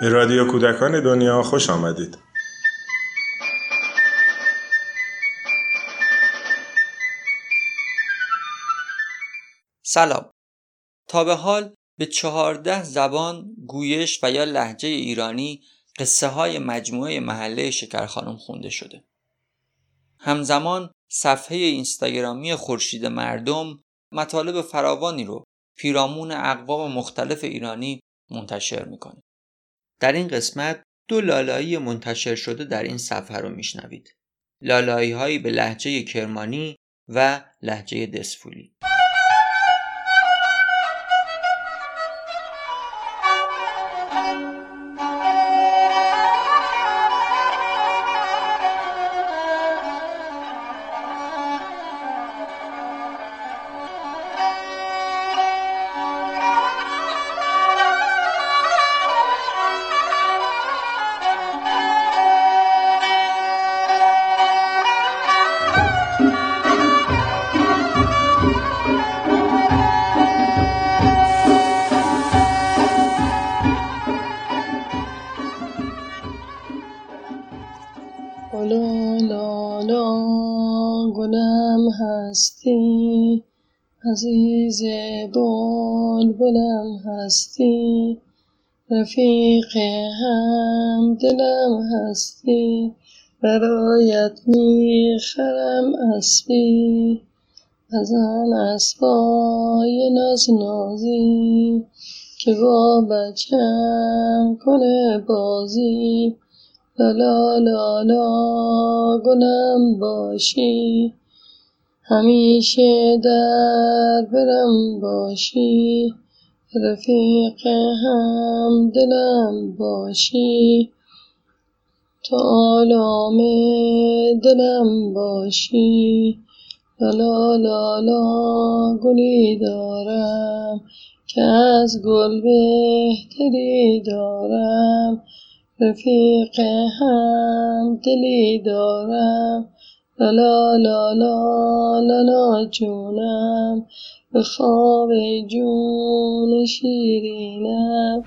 به رادیو کودکان دنیا خوش آمدید. سلام. تا به حال به چهارده زبان گویش و یا لحجه ایرانی قصه های مجموعه محله شکرخانم خونده شده. همزمان صفحه اینستاگرامی خورشید مردم مطالب فراوانی رو پیرامون اقوام مختلف ایرانی منتشر می‌کنه. در این قسمت دو لالایی منتشر شده در این صفحه رو میشنوید. لالایی هایی به لحجه کرمانی و لحجه دسفولی. عزیز بلبلم هستی. رفیق هم دلم هستی. برایت می‌خرم اسبی. از آن اسبای ناز نازی که با بچم کنه بازی. لا لا لا گلم باشی. همیشه در برم باشی رفیق هم دلم باشی. تا آلام دلم باشی لا لا لا گلی دارم که از گل بهتری دارم. رفیق هم دلی دارم. لا لا لا لا لا جونم به خواب جون شیرینم.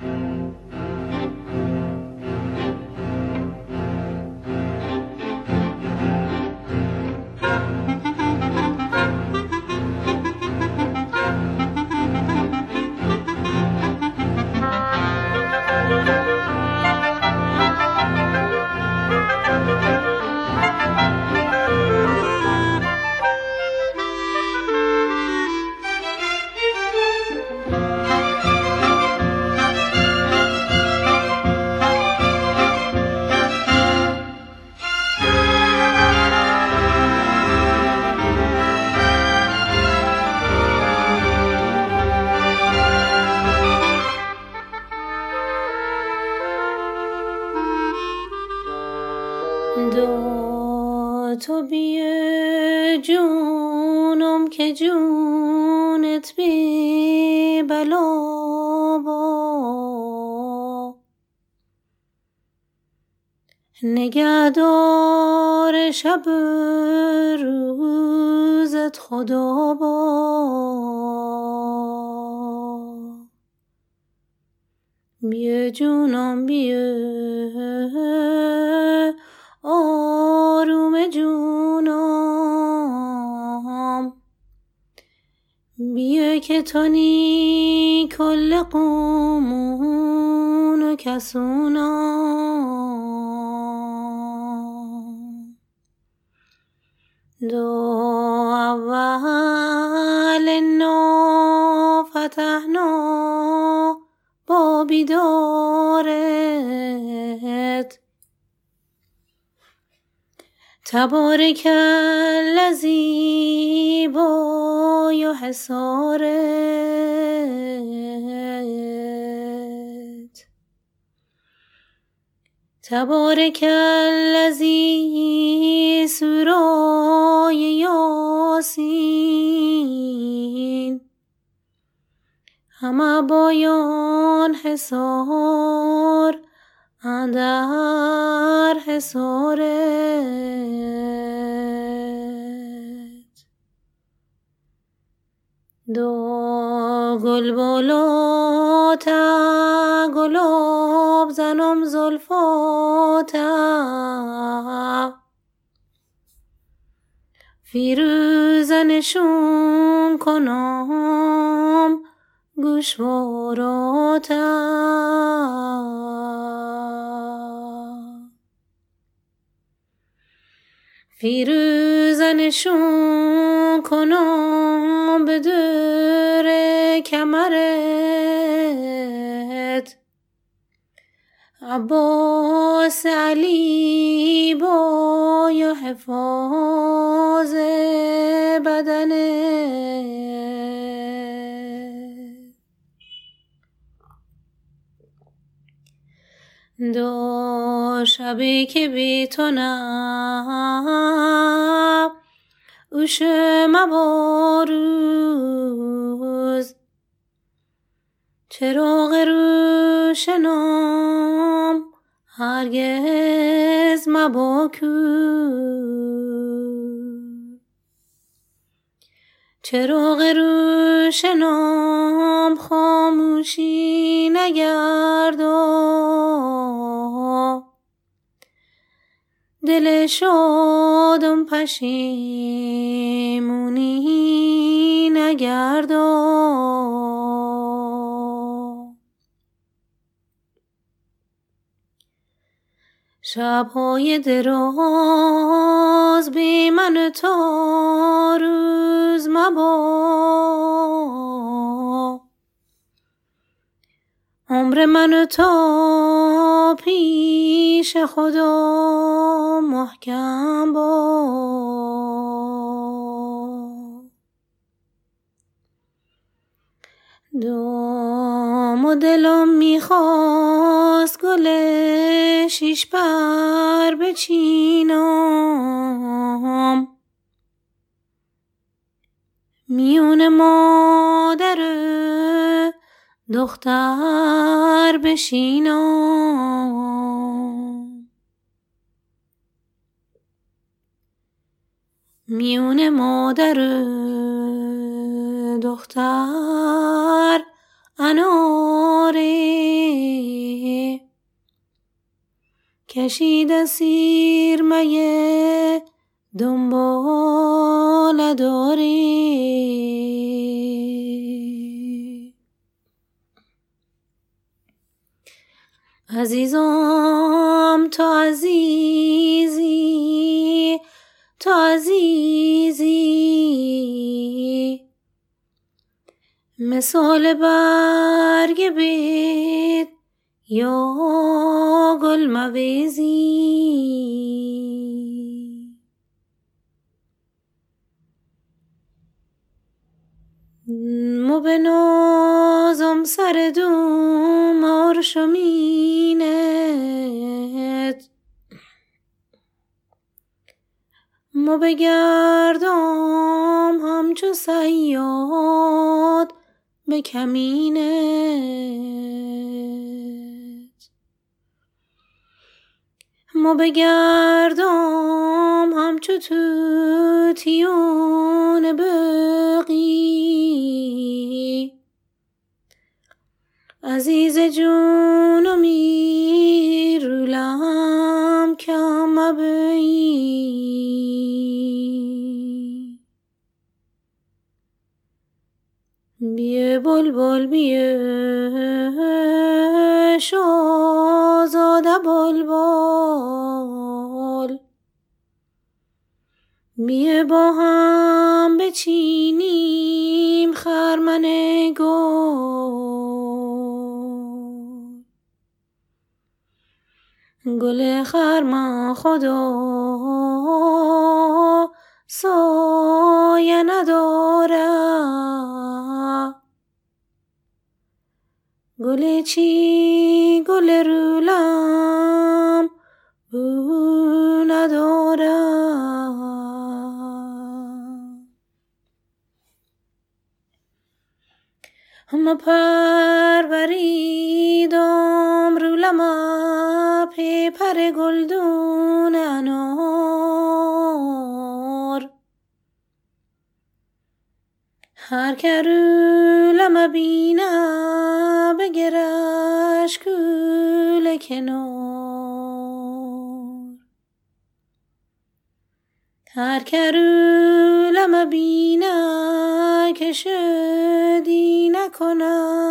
تو بیه جونم که جونت بی بلا با. نگهدار شب روزت خدا با. بیه جونم بیه آروم جونم. بیا که تانی کل قومون و کسونم. دو اول نا فتحنا با بیدارت تبارک الذی با یا حسارت تبارک الذی سورای یاسین. همه بایان حسار اندر حسارت دو گل بالاتا گلاب زنم زلفاتا فیروزه نشون کنم گوشواراتا فیروزه نشون کنم به دور کمرت. عباس علی با یا حفاظ بدنت. دو شبی که بی تو نه اوش مباروز چراغ روشنام هرگز مباکو چراغ روشنام خاموشی نگردا دل شادم پشیمونی نگردا شبهای دراز بی من تا روز مبا عمر من تا پیش خدا محکم با. دام و دلم می‌خواست گل شیش پر بچینم. میون مادر دختر بشینم میون مادر دختر اناره. کشیده سیر مگه دنبال داری عزیزم تو عزیزی تو عزیزی. مثال برگ بید یا گل مویزی. مو به نازم سر دوم آرشمینت مو بگردم همچو سیاد به کمینت. مو بگردم همچو توتیون بقی عزیز جونم رولم کم مبی بیه بلبل بیه شازاده بلبل. بیه با هم بچینیم گل خرمن خدا سایه نداره. گل چی؟ گل رولم بو نداره. هم پروریدم هر که رولم لما بینا بگرش گل کنار. هر کرو لما بینا که شدی نکنه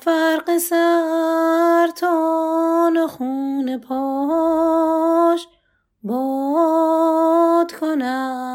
فرق سر تان خون پاش باد کنم.